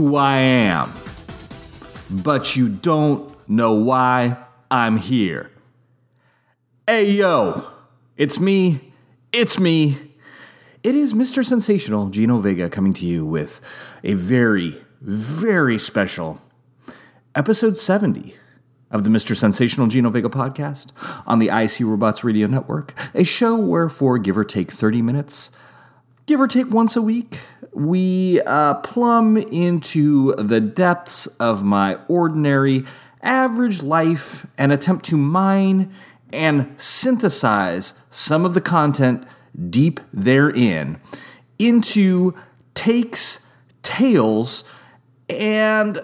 who I am, but you don't know why I'm here. Hey yo, it's me, it's me. It is Mr. Sensational Gino Vega coming to you with a very, very special episode 70 of the Mr. Sensational Gino Vega podcast on the IC Robots Radio Network, a show where, for give or take 30 minutes, give or take once a week, we uh, plumb into the depths of my ordinary, average life and attempt to mine and synthesize some of the content deep therein into takes, tales, and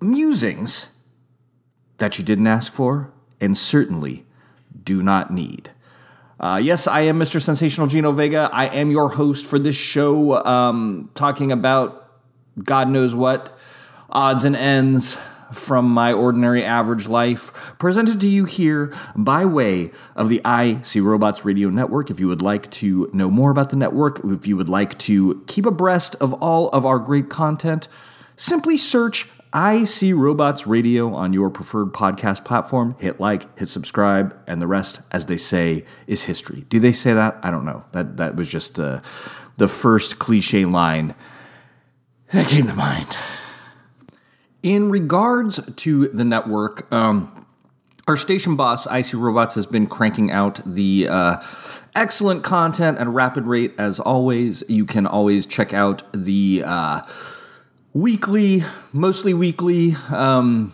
musings that you didn't ask for and certainly do not need. Uh, yes, I am Mr. Sensational Gino Vega. I am your host for this show, um, talking about God knows what, odds and ends from my ordinary average life, presented to you here by way of the IC Robots Radio Network. If you would like to know more about the network, if you would like to keep abreast of all of our great content, simply search I See Robots Radio on your preferred podcast platform. Hit like, hit subscribe, and the rest, as they say, is history. Do they say that? I don't know. That that was just uh, the first cliche line that came to mind. In regards to the network, um, our station boss, IC Robots, has been cranking out the uh, excellent content at a rapid rate. As always, you can always check out the. Uh, weekly, mostly weekly um,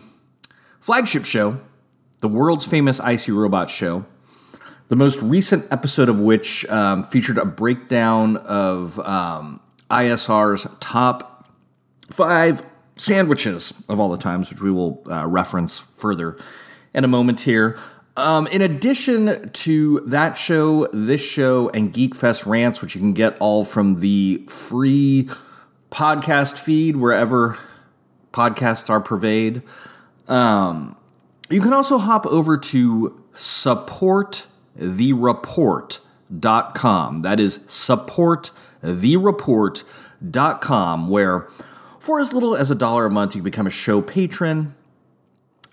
flagship show, the world's famous IC Robot show. The most recent episode of which um, featured a breakdown of um, ISR's top five sandwiches of all the times, which we will uh, reference further in a moment here. Um, in addition to that show, this show, and Geek Fest rants, which you can get all from the free podcast feed wherever podcasts are purveyed. Um, you can also hop over to supportthereport.com. That is supportthereport.com, where for as little as a dollar a month, you become a show patron.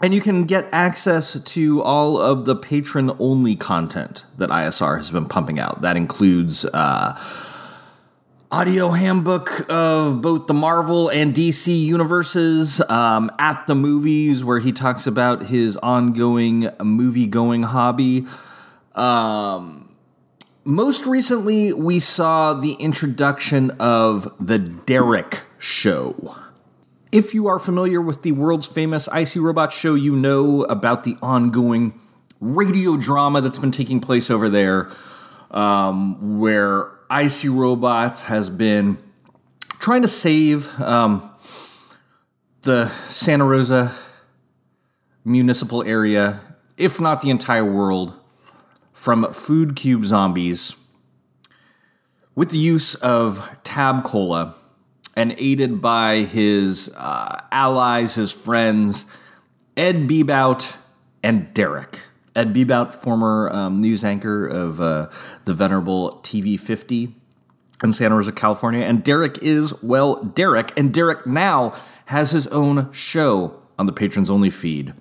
And you can get access to all of the patron only content that ISR has been pumping out. That includes uh, audio handbook of both the Marvel and DC universes um, at the movies, where he talks about his ongoing movie going hobby. Um, most recently, we saw the introduction of The Derek Show. If you are familiar with the world's famous IC Robot show, you know about the ongoing radio drama that's been taking place over there, um, where IC Robots has been trying to save um, the Santa Rosa municipal area, if not the entire world, from food cube zombies with the use of Tab Cola and aided by his uh, allies, his friends, Ed Bebout and Derek. Ed Bebout, former um, news anchor of uh, the venerable TV 50 in Santa Rosa, California. And Derek is, well, Derek. And Derek now has his own show on the Patrons Only feed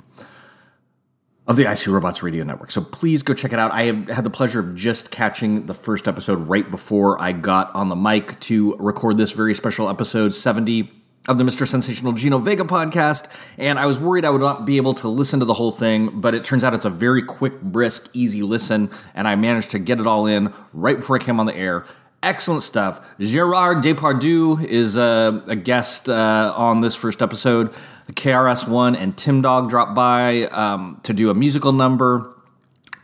of the IC Robots Radio Network. So please go check it out. I had the pleasure of just catching the first episode right before I got on the mic to record this very special episode 70 of the Mr. Sensational Gino Vega podcast, and I was worried I would not be able to listen to the whole thing, but it turns out it's a very quick, brisk, easy listen, and I managed to get it all in right before I came on the air. Excellent stuff. Gerard Depardieu is a, a guest uh, on this first episode. The KRS-One and Tim Dog dropped by um, to do a musical number.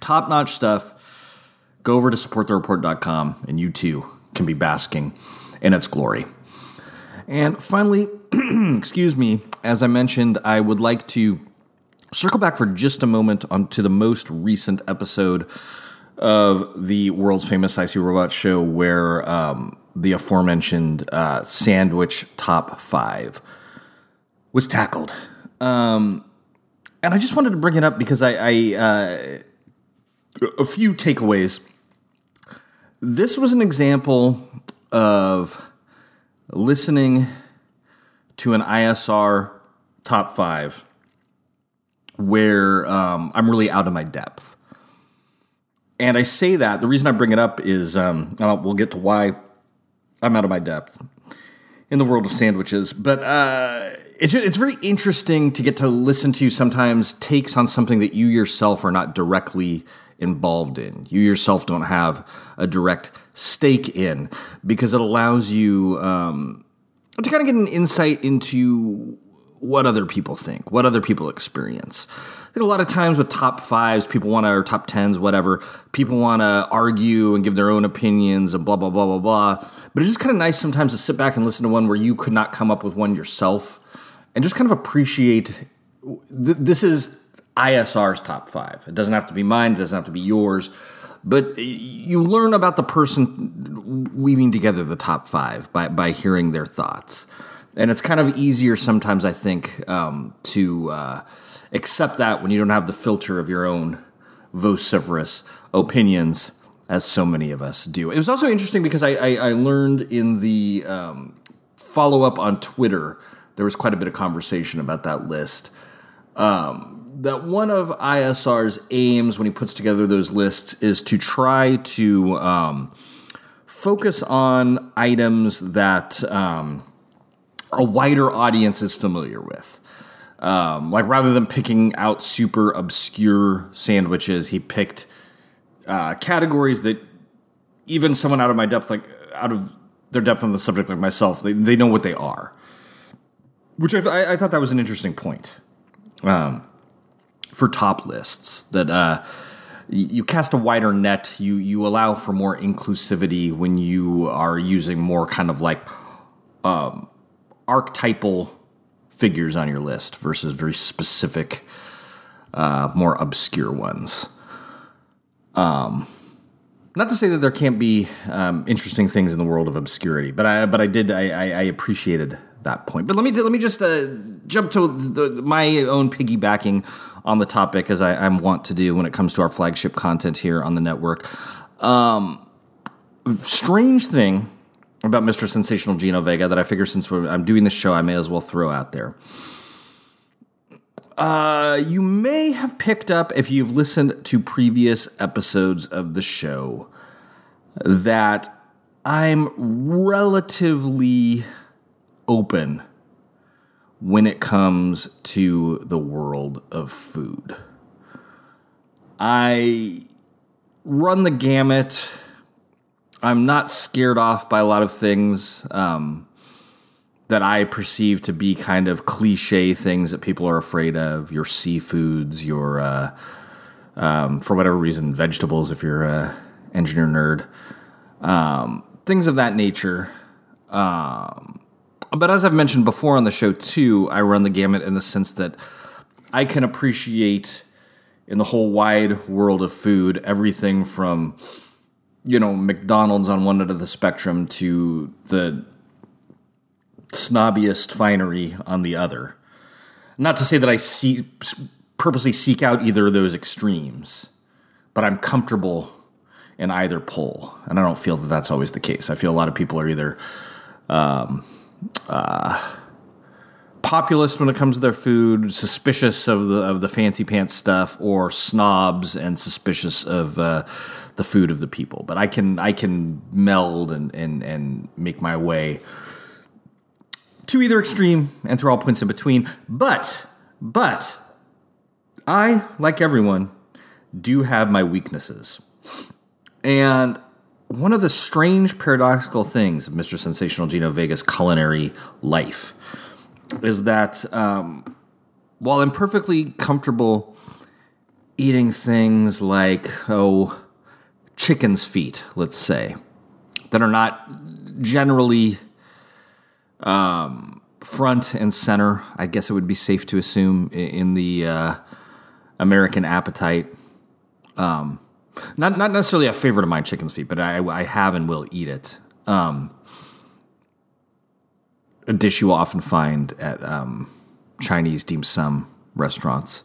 Top notch stuff. Go over to supportthereport.com, and you too can be basking in its glory. And finally, excuse me, as I mentioned, I would like to circle back for just a moment onto the most recent episode of the world's famous IC Robot show where um, the aforementioned uh, sandwich top five was tackled. Um, and I just wanted to bring it up because I, I uh, a few takeaways. This was an example of listening to an ISR top five where um, I'm really out of my depth. And I say that the reason I bring it up is um, we'll get to why I'm out of my depth in the world of sandwiches. But uh, it's it's very interesting to get to listen to sometimes takes on something that you yourself are not directly involved in. You yourself don't have a direct stake in because it allows you um, to kind of get an insight into what other people think, what other people experience. I think a lot of times with top fives, people want to, or top tens, whatever, people want to argue and give their own opinions and blah, blah, blah, blah, blah. But it's just kind of nice sometimes to sit back and listen to one where you could not come up with one yourself and just kind of appreciate th- this is ISR's top five. It doesn't have to be mine, it doesn't have to be yours. But you learn about the person weaving together the top five by, by hearing their thoughts. And it's kind of easier sometimes, I think, um, to uh, accept that when you don't have the filter of your own vociferous opinions, as so many of us do. It was also interesting because I, I, I learned in the um, follow up on Twitter, there was quite a bit of conversation about that list. Um, that one of ISR's aims when he puts together those lists is to try to um, focus on items that um, a wider audience is familiar with. Um, like rather than picking out super obscure sandwiches, he picked uh, categories that even someone out of my depth, like out of their depth on the subject, like myself, they, they know what they are. Which I, I thought that was an interesting point. Um, for top lists that uh, you cast a wider net. You you allow for more inclusivity when you are using more kind of like um, archetypal figures on your list versus very specific, uh, more obscure ones. Um, not to say that there can't be um, interesting things in the world of obscurity, but I but I did I, I, I appreciated that point. But let me let me just uh, jump to the, my own piggybacking on the topic as I, am wont to do when it comes to our flagship content here on the network. Um, strange thing about Mr. Sensational Gino Vega that I figure since I'm doing this show, I may as well throw out there. Uh, you may have picked up if you've listened to previous episodes of the show that I'm relatively open when it comes to the world of food. I run the gamut. I'm not scared off by a lot of things um, that I perceive to be kind of cliche things that people are afraid of. Your seafoods, your, uh, um, for whatever reason, vegetables, if you're a engineer nerd, um, things of that nature. Um, but as I've mentioned before on the show too, I run the gamut in the sense that I can appreciate in the whole wide world of food everything from you know McDonald's on one end of the spectrum to the snobbiest finery on the other. Not to say that I see purposely seek out either of those extremes, but I'm comfortable in either pole, and I don't feel that that's always the case. I feel a lot of people are either um, uh, populist when it comes to their food, suspicious of the of the fancy pants stuff, or snobs and suspicious of uh, the food of the people. But I can I can meld and and and make my way to either extreme and through all points in between. But but I, like everyone, do have my weaknesses. And one of the strange paradoxical things of Mr. Sensational Gino Vega's culinary life is that um, while I'm perfectly comfortable eating things like, oh, chicken's feet, let's say, that are not generally um, front and center, I guess it would be safe to assume, in the uh, American appetite. Um, not not necessarily a favorite of mine, chicken's feet, but I, I have and will eat it. Um, a dish you will often find at um, Chinese dim sum restaurants.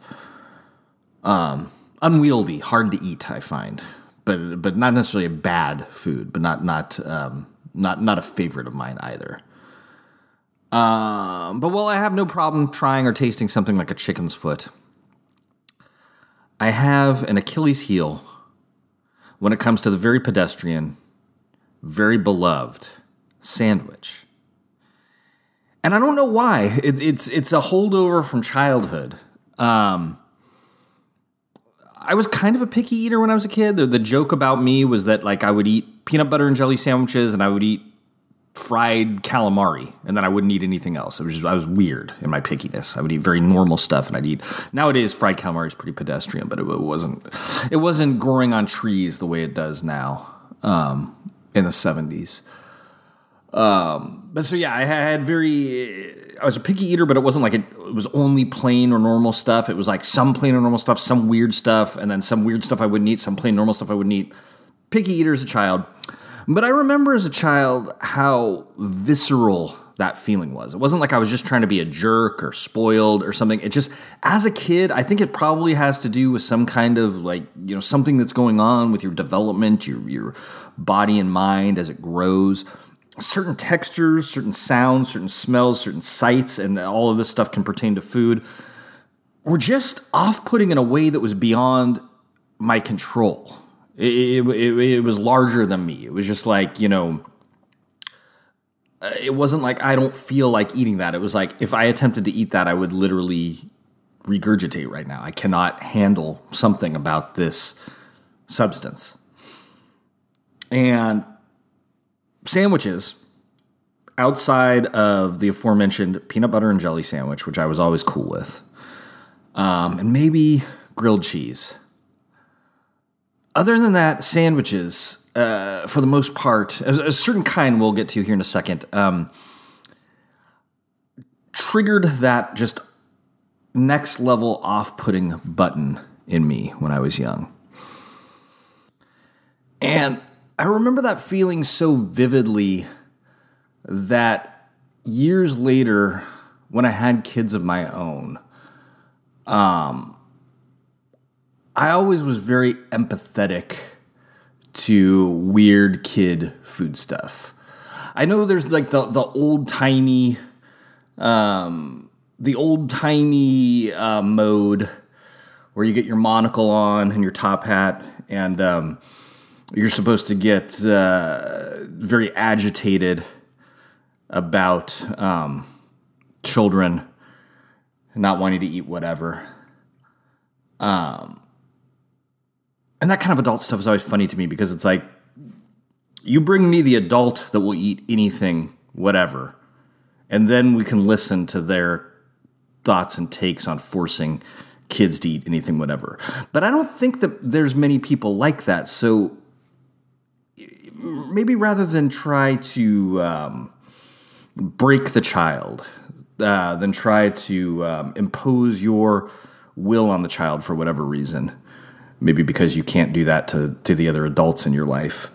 Um, unwieldy, hard to eat, I find, but but not necessarily a bad food, but not not um, not not a favorite of mine either. Um, but while I have no problem trying or tasting something like a chicken's foot, I have an Achilles heel when it comes to the very pedestrian, very beloved sandwich. And I don't know why. It, it's it's a holdover from childhood. Um, I was kind of a picky eater when I was a kid. The, the joke about me was that like I would eat peanut butter and jelly sandwiches, and I would eat fried calamari, and then I wouldn't eat anything else. It was just, I was weird in my pickiness. I would eat very normal stuff, and I'd eat. Nowadays, fried calamari is pretty pedestrian, but it, it wasn't. It wasn't growing on trees the way it does now um, in the seventies. Um, but so yeah, I had very. I was a picky eater, but it wasn't like it, it was only plain or normal stuff. It was like some plain or normal stuff, some weird stuff, and then some weird stuff I wouldn't eat, some plain normal stuff I wouldn't eat. Picky eater as a child. But I remember as a child how visceral that feeling was. It wasn't like I was just trying to be a jerk or spoiled or something. It just, as a kid, I think it probably has to do with some kind of like, you know, something that's going on with your development, your, your body and mind as it grows. Certain textures, certain sounds, certain smells, certain sights, and all of this stuff can pertain to food, were just off putting in a way that was beyond my control. It, it, it, was larger than me. It was just like, you know, it wasn't like I don't feel like eating that. It was like if I attempted to eat that, I would literally regurgitate right now. I cannot handle something about this substance. And sandwiches outside of the aforementioned peanut butter and jelly sandwich, which I was always cool with, um, and maybe grilled cheese other than that, sandwiches, uh, for the most part, a, a, certain kind we'll get to here in a second, um, triggered that just next level off putting button in me when I was young. And I remember that feeling so vividly that years later, when I had kids of my own, um, I always was very empathetic to weird kid food stuff. I know there's like the the old timey, um, the old timey uh, mode where you get your monocle on and your top hat, and um, you're supposed to get uh, very agitated about um, children not wanting to eat whatever. Um, and that kind of adult stuff is always funny to me because it's like you bring me the adult that will eat anything, whatever, and then we can listen to their thoughts and takes on forcing kids to eat anything, whatever. But I don't think that there's many people like that. So maybe rather than try to um, break the child, uh, than try to um, impose your will on the child for whatever reason maybe because you can't do that to, to the other adults in your life.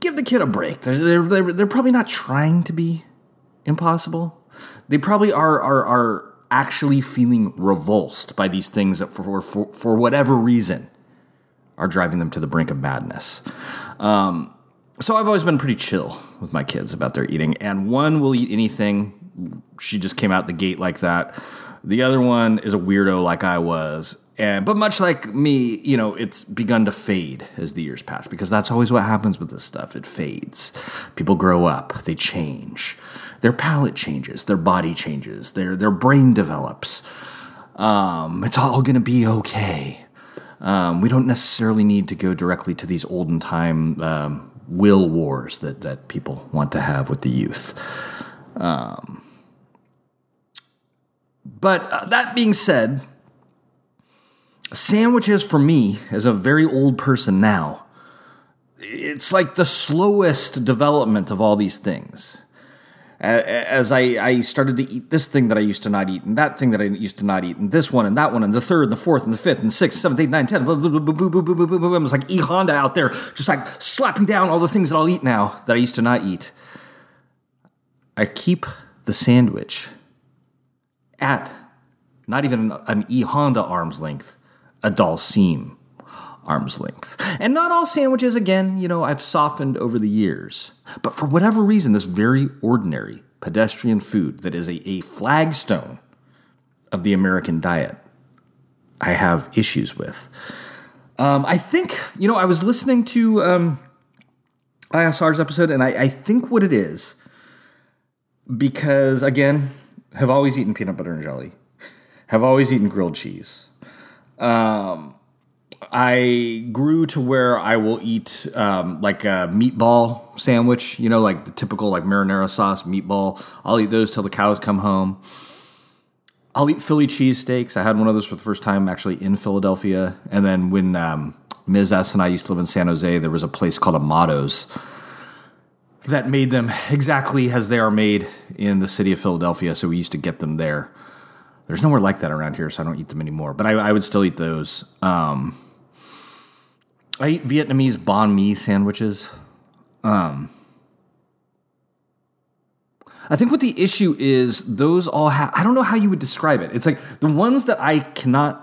Give the kid a break. They're, they're, they're probably not trying to be impossible. They probably are, are, are actually feeling revulsed by these things that, for, for, for whatever reason, are driving them to the brink of madness. Um, so I've always been pretty chill with my kids about their eating, and one will eat anything. She just came out the gate like that. The other one is a weirdo like I was, and but much like me, you know, it's begun to fade as the years pass because that's always what happens with this stuff. It fades. People grow up, they change. Their palate changes, their body changes, their their brain develops. Um, it's all going to be okay. Um, we don't necessarily need to go directly to these olden time um, will wars that that people want to have with the youth. Um, but uh, that being said sandwiches for me, as a very old person now, it's like the slowest development of all these things. As I, I started to eat this thing that I used to not eat, and that thing that I used to not eat, and this one, and that one, and the third, and the fourth, and the fifth, and sixth, seventh, eighth, ninth, tenth, it was like E Honda out there, just like slapping down all the things that I'll eat now that I used to not eat. I keep the sandwich at not even an E Honda arm's length a Dhalsim arm's length. And not all sandwiches, again, you know, I've softened over the years. But for whatever reason, this very ordinary, pedestrian food that is a, a flagstone of the American diet, I have issues with. Um, I think, you know, I was listening to um, ISR's episode, and I, I think what it is, because again, have always eaten peanut butter and jelly, have always eaten grilled cheese. Um, I grew to where I will eat um, like a meatball sandwich, you know, like the typical like marinara sauce meatball. I'll eat those till the cows come home. I'll eat Philly cheesesteaks. I had one of those for the first time actually in Philadelphia. And then when um, Ms. S and I used to live in San Jose, there was a place called Amato's that made them exactly as they are made in the city of Philadelphia. So we used to get them there. There's nowhere like that around here, so I don't eat them anymore. But I, I would still eat those. Um, I eat Vietnamese banh mi sandwiches. Um, I think what the issue is, those all have, I don't know how you would describe it. It's like the ones that I cannot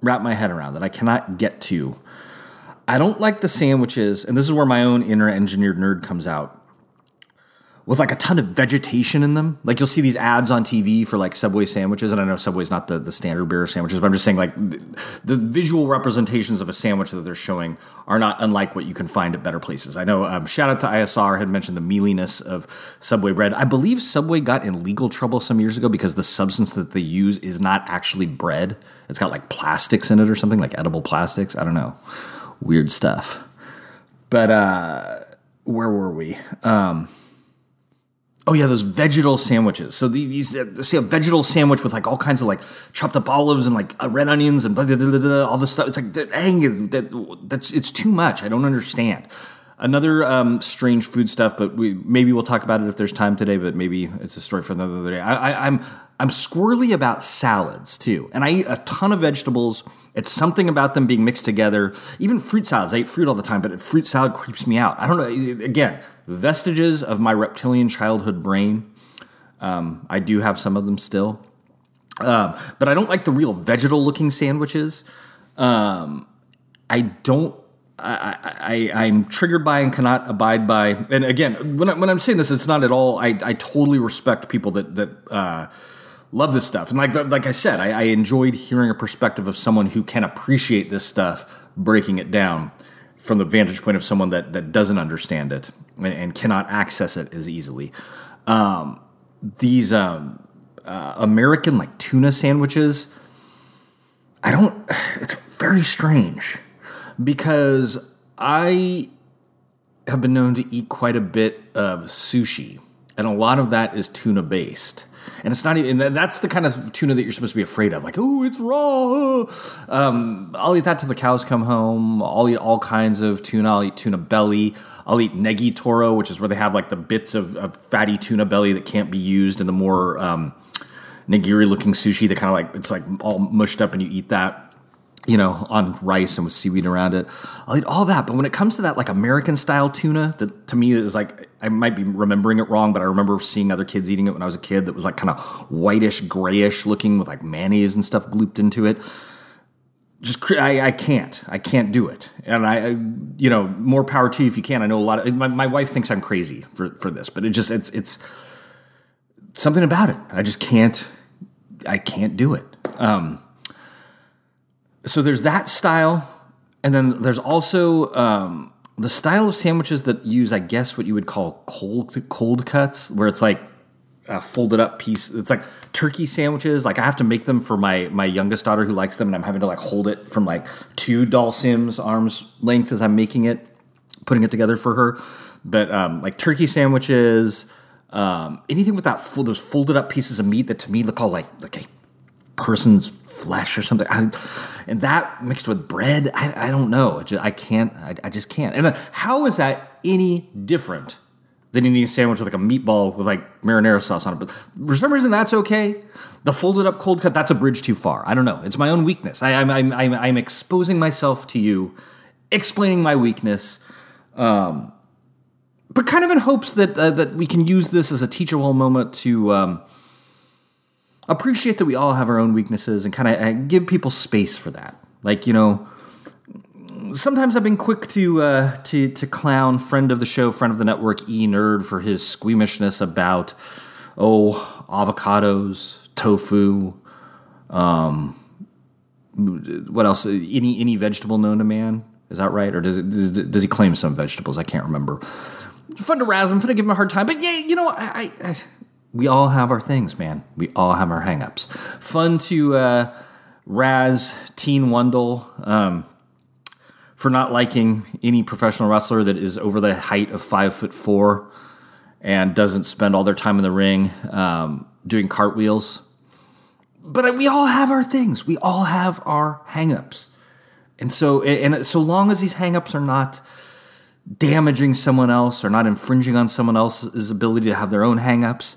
wrap my head around, that I cannot get to. I don't like the sandwiches, and this is where my own inner engineered nerd comes out with like a ton of vegetation in them. Like you'll see these ads on TV for like Subway sandwiches, and I know Subway's not the, the standard beer sandwiches, but I'm just saying like the, visual representations of a sandwich that they're showing are not unlike what you can find at better places. I know um, shout out to ISR had mentioned the mealiness of Subway bread. I believe Subway got in legal trouble some years ago because the substance that they use is not actually bread. It's got like plastics in it or something like edible plastics. I don't know, weird stuff. But uh, where were we? Um, Oh yeah, those vegetal sandwiches. So these, uh, see a vegetal sandwich with like all kinds of like chopped up olives and like uh, red onions and blah, blah, blah, all this stuff. It's like dang, that, that's it's too much. I don't understand. Another um, strange food stuff, but we maybe we'll talk about it if there's time today. But maybe it's a story for another day. I, I, I'm I'm squirrely about salads too, and I eat a ton of vegetables it's something about them being mixed together. Even fruit salads. I eat fruit all the time, but fruit salad creeps me out. I don't know. Again, vestiges of my reptilian childhood brain. Um, I do have some of them still. Um, but I don't like the real vegetal looking sandwiches. Um, I don't. I, I, am triggered by and cannot abide by. And again, when, I, when I'm saying this, it's not at all. I, I totally respect people that that uh, love this stuff. And like like I said, I, I, enjoyed hearing a perspective of someone who can appreciate this stuff, breaking it down from the vantage point of someone that that doesn't understand it and, and cannot access it as easily. Um, these um, uh, American like tuna sandwiches, I don't. It's very strange because I have been known to eat quite a bit of sushi, and a lot of that is tuna based and it's not even. And that's the kind of tuna that you're supposed to be afraid of. Like, oh, it's raw. Um, I'll eat that till the cows come home. I'll eat all kinds of tuna. I'll eat tuna belly. I'll eat negi toro, which is where they have like the bits of, of fatty tuna belly that can't be used in the more um, nigiri looking sushi. That kind of like it's like all mushed up, and you eat that you know, on rice and with seaweed around it. I'll eat all that. But when it comes to that like American style tuna, that to me is like I might be remembering it wrong, but I remember seeing other kids eating it when I was a kid that was like kind of whitish, grayish looking with like mayonnaise and stuff glooped into it. Just I, I can't. I can't do it. And I, you know, more power to you if you can. I know a lot of my, my wife thinks I'm crazy for for this, but it just it's it's something about it. I just can't I can't do it. Um so there's that style, and then there's also um, the style of sandwiches that use, I guess, what you would call cold cold cuts, where it's like a folded up piece. It's like turkey sandwiches. Like I have to make them for my my youngest daughter who likes them, and I'm having to like hold it from like two Dhalsims arms length as I'm making it, putting it together for her. But um, like turkey sandwiches, um, anything with that those folded up pieces of meat that to me look all like like person's flesh or something. I, and that mixed with bread, I, I don't know. I, just, I can't. I, I, just can't. And how is that any different than eating a sandwich with like a meatball with like marinara sauce on it? But for some reason, that's okay. The folded up cold cut, that's a bridge too far. I don't know. It's my own weakness. I, am I'm, I'm, I'm exposing myself to you, explaining my weakness. Um, but kind of in hopes that uh, that we can use this as a teachable moment to um, appreciate that we all have our own weaknesses and kind of uh, give people space for that. Like you know, sometimes I've been quick to uh, to to clown friend of the show, friend of the network, E Nerd for his squeamishness about oh, avocados, tofu. Um, what else? Any any vegetable known to man? Is that right, or does it does, does he claim some vegetables? I can't remember. Fun to razz him, fun to give him a hard time, but yeah, you know, I, I, I we all have our things, man. We all have our hangups. Fun to uh, razz Teen Wendell um, for not liking any professional wrestler that is over the height of five foot four and doesn't spend all their time in the ring um, doing cartwheels. But we all have our things. We all have our hangups. And so, and so long as these hangups are not damaging someone else or not infringing on someone else's ability to have their own hangups,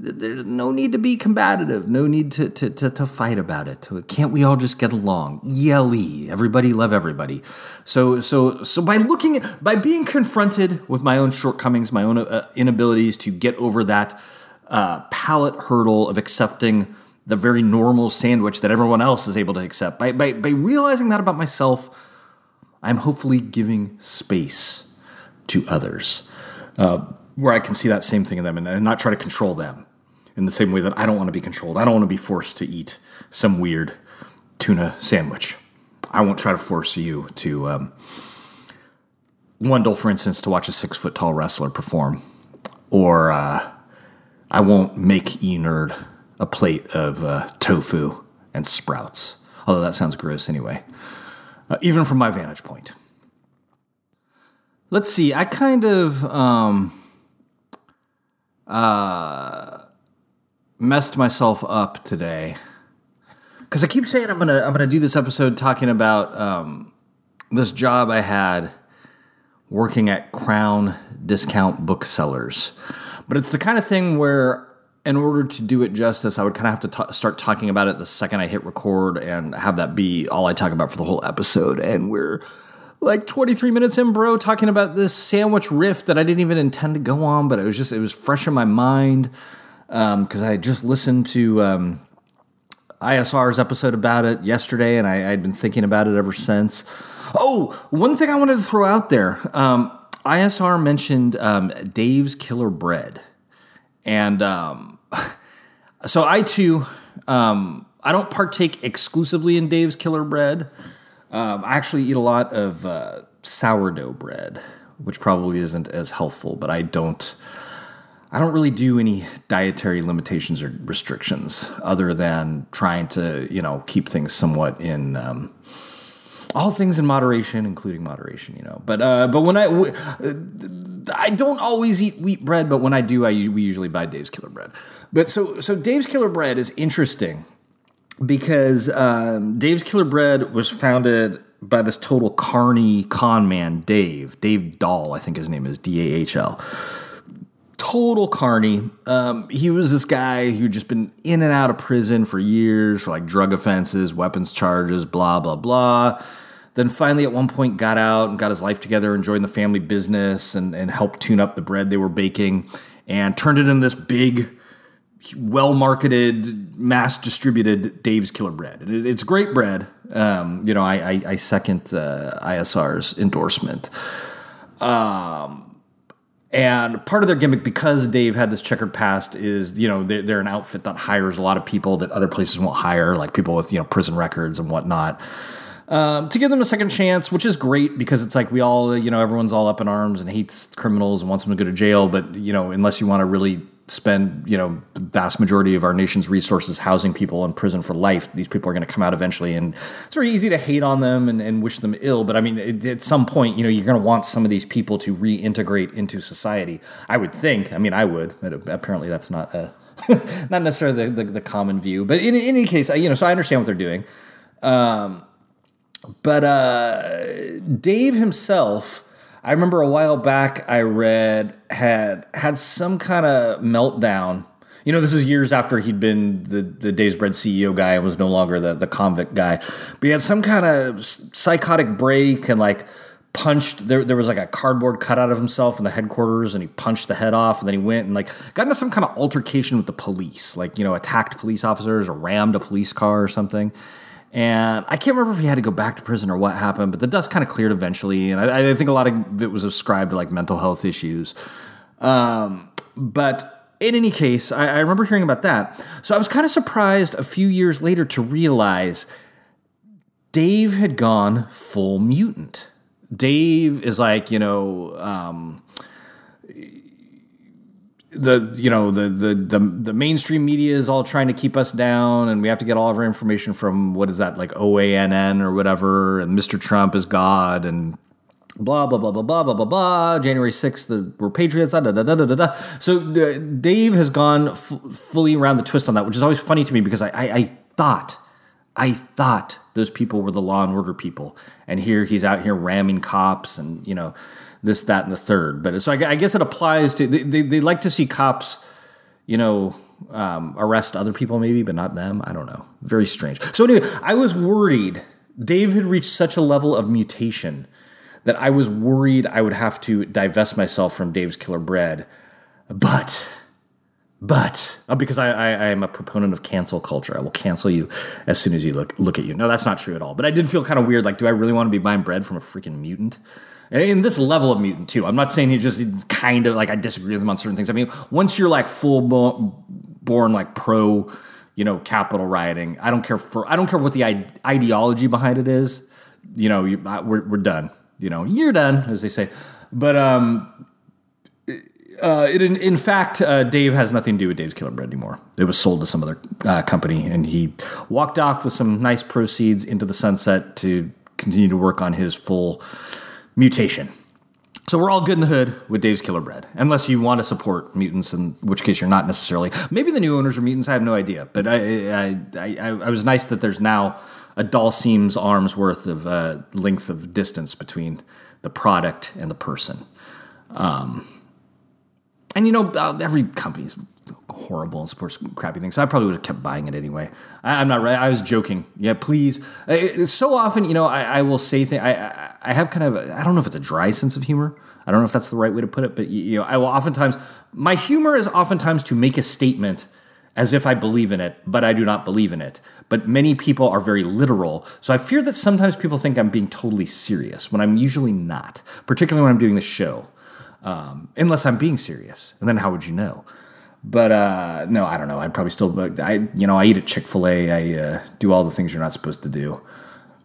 there's no need to be combative, no need to, to, to, to, fight about it. Can't we all just get along? Yelly, everybody love everybody. So so so by looking by being confronted with my own shortcomings, my own uh, inabilities to get over that uh, palate hurdle of accepting the very normal sandwich that everyone else is able to accept. By by by realizing that about myself, I'm hopefully giving space to others. Uh, where I can see that same thing in them and, and not try to control them in the same way that I don't want to be controlled. I don't want to be forced to eat some weird tuna sandwich. I won't try to force you to, um, Wendell, for instance, to watch a six foot tall wrestler perform. Or uh, I won't make E Nerd a plate of uh, tofu and sprouts. Although that sounds gross anyway, uh, even from my vantage point. Let's see, I kind of um, uh, messed myself up today. Because I keep saying I'm gonna I'm gonna do this episode talking about um, this job I had working at Crown Discount Booksellers, but it's the kind of thing where in order to do it justice, I would kind of have to t- start talking about it the second I hit record and have that be all I talk about for the whole episode. And we're like 23 minutes in, bro, talking about this sandwich riff that I didn't even intend to go on, but it was just, it was fresh in my mind because um, I just listened to um, ISR's episode about it yesterday, and I, had been thinking about it ever since. Oh, one thing I wanted to throw out there um, ISR mentioned um, Dave's Killer Bread. And um, so I too, um, I don't partake exclusively in Dave's Killer Bread. I actually eat a lot of uh, sourdough bread, which probably isn't as healthful, but I don't. I don't really do any dietary limitations or restrictions other than trying to, you know, keep things somewhat in um, all things in moderation, including moderation, you know. But uh, but when I w- I don't always eat wheat bread, but when I do, I we usually buy Dave's Killer Bread. But so so Dave's Killer Bread is interesting because um, Dave's Killer Bread was founded by this total carny con man, Dave Dave Dahl, I think his name is D A H L total carny. Um, he was this guy who'd just been in and out of prison for years for like drug offenses, weapons charges, blah, blah, blah. Then finally, at one point, got out and got his life together and joined the family business and, and helped tune up the bread they were baking and turned it into this big, well marketed, mass distributed Dave's Killer Bread. It, it's great bread. Um, you know, I, I, I second uh, ISR's endorsement. Um, and part of their gimmick, because Dave had this checkered past, is you know they, are an outfit that hires a lot of people that other places won't hire, like people with you know prison records and whatnot. Um, to give them a second chance, which is great because it's like we all, you know, everyone's all up in arms and hates criminals and wants them to go to jail. But you know, unless you want to really spend you know the vast majority of our nation's resources housing people in prison for life these people are going to come out eventually and it's very easy to hate on them and, and wish them ill but i mean it, at some point you know you're going to want some of these people to reintegrate into society i would think i mean i would but apparently that's not a not necessarily the, the, the, common view but in, in any case you know so i understand what they're doing. Um, but uh, dave himself I remember a while back I read had had some kind of meltdown. You know, this is years after he'd been the, the Dave's Bread CEO guy and was no longer the, the convict guy. But he had some kind of psychotic break and like punched there there was like a cardboard cutout of himself in the headquarters and he punched the head off and then he went and like got into some kind of altercation with the police like you know attacked police officers or rammed a police car or something and I can't remember if he had to go back to prison or what happened, but the dust kind of cleared eventually. And I, I think a lot of it was ascribed to like mental health issues. Um, but in any case, I, I remember hearing about that. So I was kind of surprised a few years later to realize Dave had gone full mutant. Dave is like, you know, um, the you know the, the the the mainstream media is all trying to keep us down, and we have to get all of our information from what is that like OANN or whatever, and Mr. Trump is God, and blah blah blah blah blah blah blah blah. January sixth, the, we're patriots. Da, da, da, da, da, da. So uh, Dave has gone f- fully around the twist on that, which is always funny to me because I, I, I thought. I thought those people were the law and order people, and here he's out here ramming cops, and you know, this, that, and the third. But so I, guess it applies to they, they, they, like to see cops, you know, um, arrest other people maybe, but not them. I don't know. Very strange. So anyway, I was worried. Dave had reached such a level of mutation that I was worried I would have to divest myself from Dave's Killer Bread. But but uh, because I, I, I, am a proponent of cancel culture, I will cancel you as soon as you look look at you. No, that's not true at all. But I did feel kind of weird. Like, do I really want to be buying bread from a freaking mutant? In this level of mutant too. I'm not saying he just kind of like I disagree with him on certain things. I mean, once you're like full born like pro, you know, Capitol rioting, I don't care for I don't care what the ideology behind it is. You know, you, we're we're done. You know, you're done, as they say. But um, uh, it, in, in fact, uh, Dave has nothing to do with Dave's Killer Bread anymore. It was sold to some other uh, company, and he walked off with some nice proceeds into the sunset to continue to work on his full mutation. So we're all good in the hood with Dave's Killer Bread, unless you want to support mutants, in which case you're not necessarily. Maybe the new owners are mutants. I have no idea, but I I, I, I was nice that there's now a Dhalsim's arm's worth of uh, length of distance between the product and the person. Um, and you know, uh, every company's horrible and supports crappy things. So I probably would have kept buying it anyway. I, am not right. I was joking. Yeah, please. So often, you know, I, I will say things. I, I have kind of. I don't know if it's a dry sense of humor. I don't know if that's the right way to put it, but you know, I will oftentimes. My humor is oftentimes to make a statement as if I believe in it, but I do not believe in it. But many people are very literal. So I fear that sometimes people think I'm being totally serious when I'm usually not, particularly when I'm doing the show. Um, unless I'm being serious. And then how would you know? But uh, no, I don't know. I'd probably still, I you know, I eat at Chick Fil A. I uh, do all the things you're not supposed to do.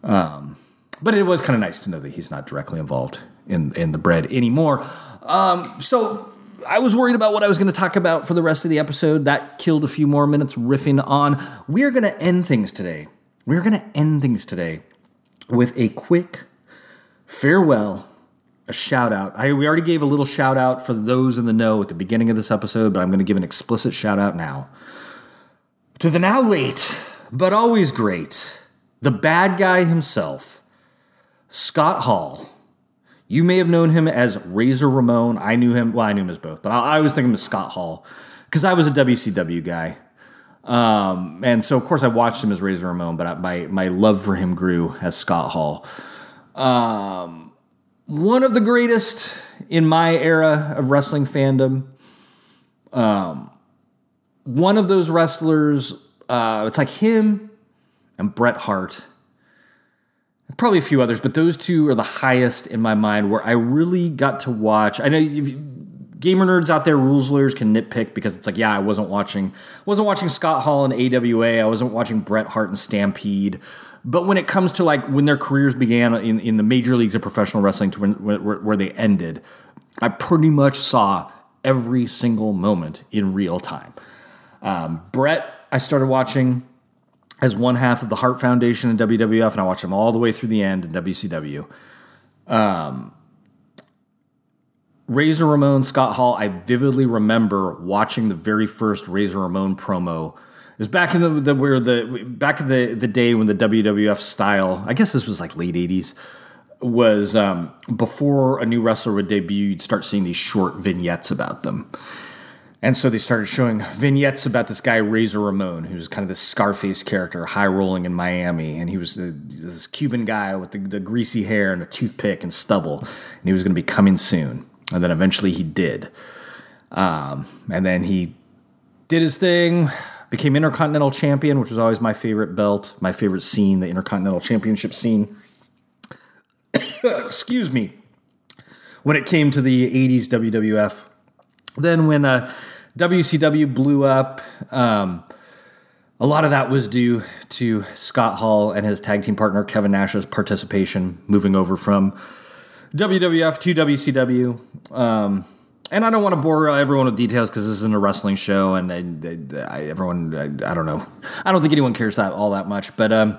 Um, but it was kind of nice to know that he's not directly involved in in the bread anymore. Um, so I was worried about what I was going to talk about for the rest of the episode. That killed a few more minutes riffing on. We are going to end things today. We are going to end things today with a quick farewell a shout out. I, we already gave a little shout out for those in the know at the beginning of this episode, but I'm going to give an explicit shout out now. To the now late, but always great, the bad guy himself, Scott Hall. You may have known him as Razor Ramon. I knew him, well, I knew him as both, but I, I always think of him as Scott Hall because I was a WCW guy. Um, and so, of course, I watched him as Razor Ramon, but I, my, my love for him grew as Scott Hall. Um, one of the greatest in my era of wrestling fandom. Um, one of those wrestlers, uh, it's like him and Bret Hart. Probably a few others, but those two are the highest in my mind where I really got to watch. I know gamer nerds out there, rules lawyers can nitpick because it's like, yeah, I wasn't watching, wasn't watching Scott Hall and AWA. I wasn't watching Bret Hart and Stampede. But when it comes to like when their careers began in, in the major leagues of professional wrestling to when, where, where they ended, I pretty much saw every single moment in real time. Um, Bret, I started watching as one half of the Hart Foundation in WWF, and I watched him all the way through the end in WCW. Um, Razor Ramon, Scott Hall, I vividly remember watching the very first Razor Ramon promo it was back in the, the where the back in the the day when the WWF style. I guess this was like late '80s. Was um, before a new wrestler would debut, you'd start seeing these short vignettes about them. And so they started showing vignettes about this guy, Razor Ramon, who's kind of this Scarface character, high rolling in Miami. And he was this Cuban guy with the, the, greasy hair and a toothpick and stubble. And he was going to be coming soon. And then eventually he did. Um, and then he did his thing, became Intercontinental Champion, which was always my favorite belt, my favorite scene, the Intercontinental Championship scene. Excuse me. When it came to the 80s WWF. Then when uh, WCW blew up. Um, a lot of that was due to Scott Hall and his tag team partner Kevin Nash's participation, moving over from WWF to WCW. Um, and I don't want to bore everyone with details because this isn't a wrestling show, and I, I, everyone, I, I, don't know, I don't think anyone cares that all that much. But um,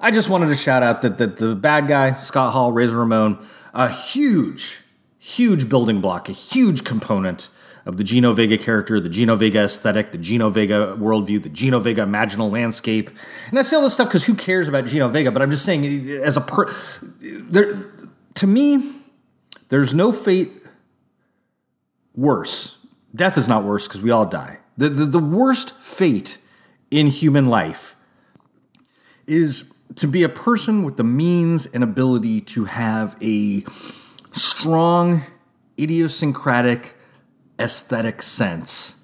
I just wanted to shout out that, that the bad guy Scott Hall, Razor Ramon, a huge, huge building block, a huge component of the Gino Vega character, the Gino Vega aesthetic, the Gino Vega worldview, the Gino Vega imaginal landscape. And I say all this stuff because who cares about Gino Vega? But I'm just saying, as a per, there, to me, there's no fate worse. Death is not worse because we all die. The, the, the worst fate in human life is to be a person with the means and ability to have a strong, idiosyncratic, aesthetic sense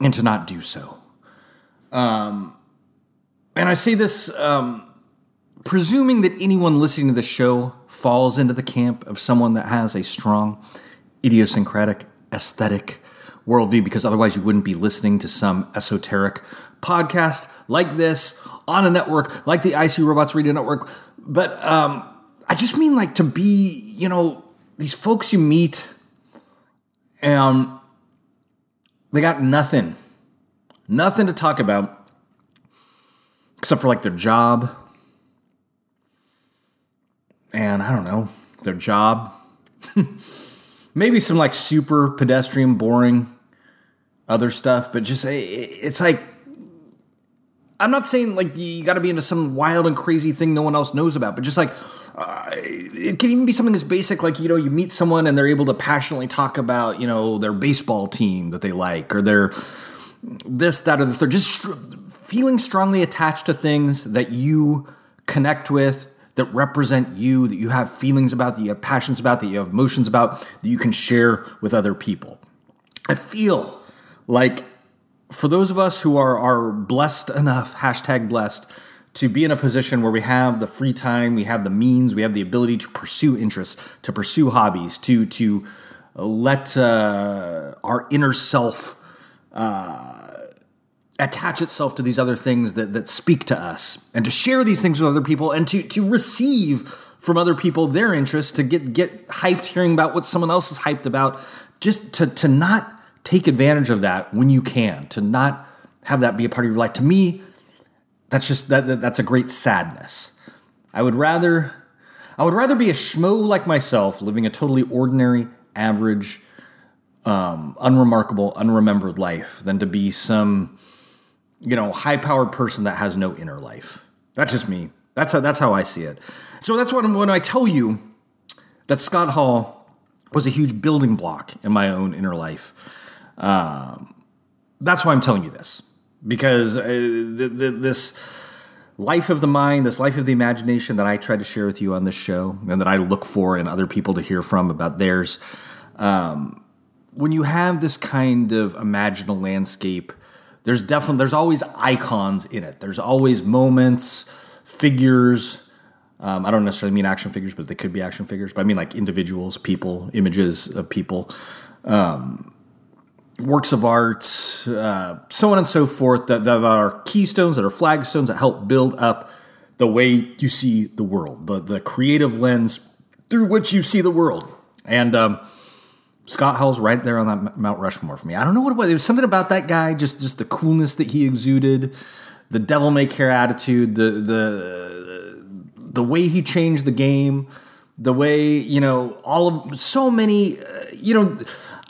and to not do so. Um, and I say this um, presuming that anyone listening to the show falls into the camp of someone that has a strong, idiosyncratic, aesthetic worldview, because otherwise you wouldn't be listening to some esoteric podcast like this on a network like the IC Robots Radio Network. But um, I just mean like to be, you know, these folks you meet and they got nothing, nothing to talk about except for like their job. And I don't know, their job. Maybe some like super pedestrian, boring other stuff, but just it's like I'm not saying like you got to be into some wild and crazy thing no one else knows about, but just like uh, it can even be something as basic like you know you meet someone and they're able to passionately talk about you know their baseball team that they like or their this that or the third just feeling strongly attached to things that you connect with that represent you that you have feelings about that you have passions about that you have emotions about that you can share with other people. I feel like for those of us who are are blessed enough hashtag blessed to be in a position where we have the free time, we have the means, we have the ability to pursue interests, to pursue hobbies, to to let uh, our inner self uh, attach itself to these other things that that speak to us, and to share these things with other people, and to to receive from other people their interest to get get hyped hearing about what someone else is hyped about, just to to not take advantage of that when you can, to not have that be a part of your life. To me, that's just that, that's a great sadness. I would rather I would rather be a schmo like myself, living a totally ordinary, average, um, unremarkable, unremembered life, than to be some, you know, high-powered person that has no inner life. That's just me. That's how that's how I see it. So that's what when I tell you that Scott Hall was a huge building block in my own inner life. Um, that's why I'm telling you this because uh, the, the, this life of the mind, this life of the imagination that I try to share with you on this show, and that I look for in other people to hear from about theirs. Um, when you have this kind of imaginal landscape, there's definitely there's always icons in it. There's always moments, figures. Um, I don't necessarily mean action figures, but they could be action figures. But I mean like individuals, people, images of people. Um, works of art, uh, so on and so forth, that, that are keystones, that are flagstones that help build up the way you see the world, the, the creative lens through which you see the world. And um, Scott Hall's right there on that Mount Rushmore for me. I don't know what it was. There was something about that guy, just just the coolness that he exuded, the devil may care attitude, the the the way he changed the game, the way you know all of so many, uh, you know.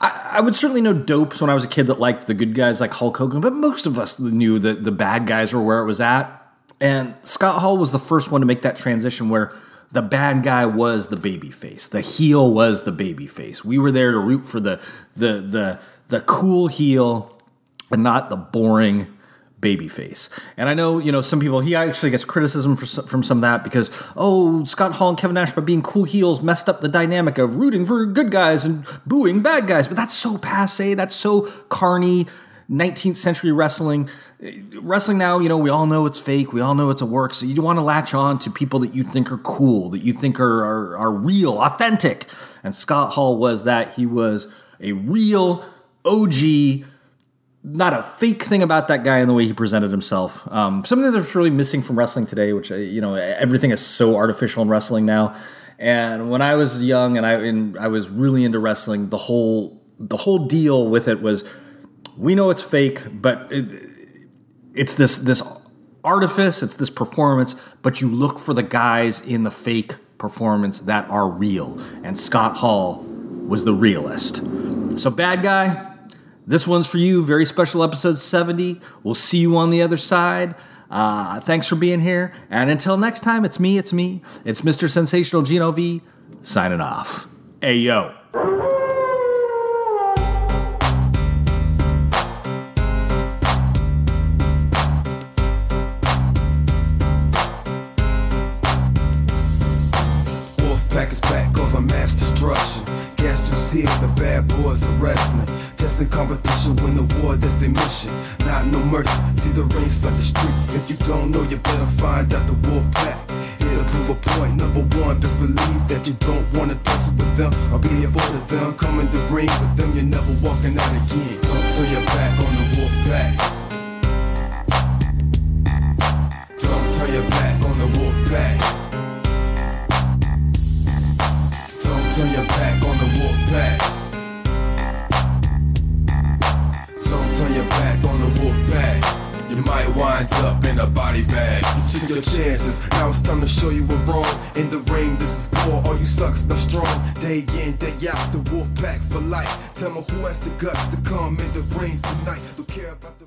I, I, would certainly know dopes when I was a kid that liked the good guys like Hulk Hogan, but most of us knew that the bad guys were where it was at. And Scott Hall was the first one to make that transition where the bad guy was the baby face, the heel was the baby face. We were there to root for the the the the cool heel and not the boring babyface. And I know, you know, some people, he actually gets criticism for, from some of that because, oh, Scott Hall and Kevin Nash, by being cool heels, messed up the dynamic of rooting for good guys and booing bad guys. But that's so passe. That's so carny. 19th century wrestling. Wrestling now, you know, we all know it's fake. We all know it's a work. So you want to latch on to people that you think are cool, that you think are, are, are real, authentic. And Scott Hall was that. He was a real, OG. Not a fake thing about that guy and the way he presented himself. Um, something that's really missing from wrestling today, which uh, you know everything is so artificial in wrestling now. And when I was young and I and I was really into wrestling, the whole the whole deal with it was we know it's fake, but it, it's this this artifice, it's this performance, but you look for the guys in the fake performance that are real. And Scott Hall was the realist. So, bad guy, this one's for you. Very special episode 70. We'll see you on the other side. Uh, thanks for being here. And until next time, it's me, it's me. It's Mr. Sensational Gino V signing off. Hey, yo. The bad boys are wrestling. Testing competition, win the war, that's their mission. Not no mercy, see the ring start the street. If you don't know, you better find out the Wolfpack. Here to prove a point. Number one, best believe that you don't wanna tussle with them. I'll be there for them. Come in the ring with them, you're never walking out again. Don't turn your back on the Wolfpack. Don't pack. Don't turn your back on the wolf pack. You might wind up in a body bag. You took your chances, now it's time to show you we're wrong. In the ring, this is war, all you sucks not strong. Day in, day out, the wolf pack for life. Tell me who has the guts to come in the ring tonight. Who care about the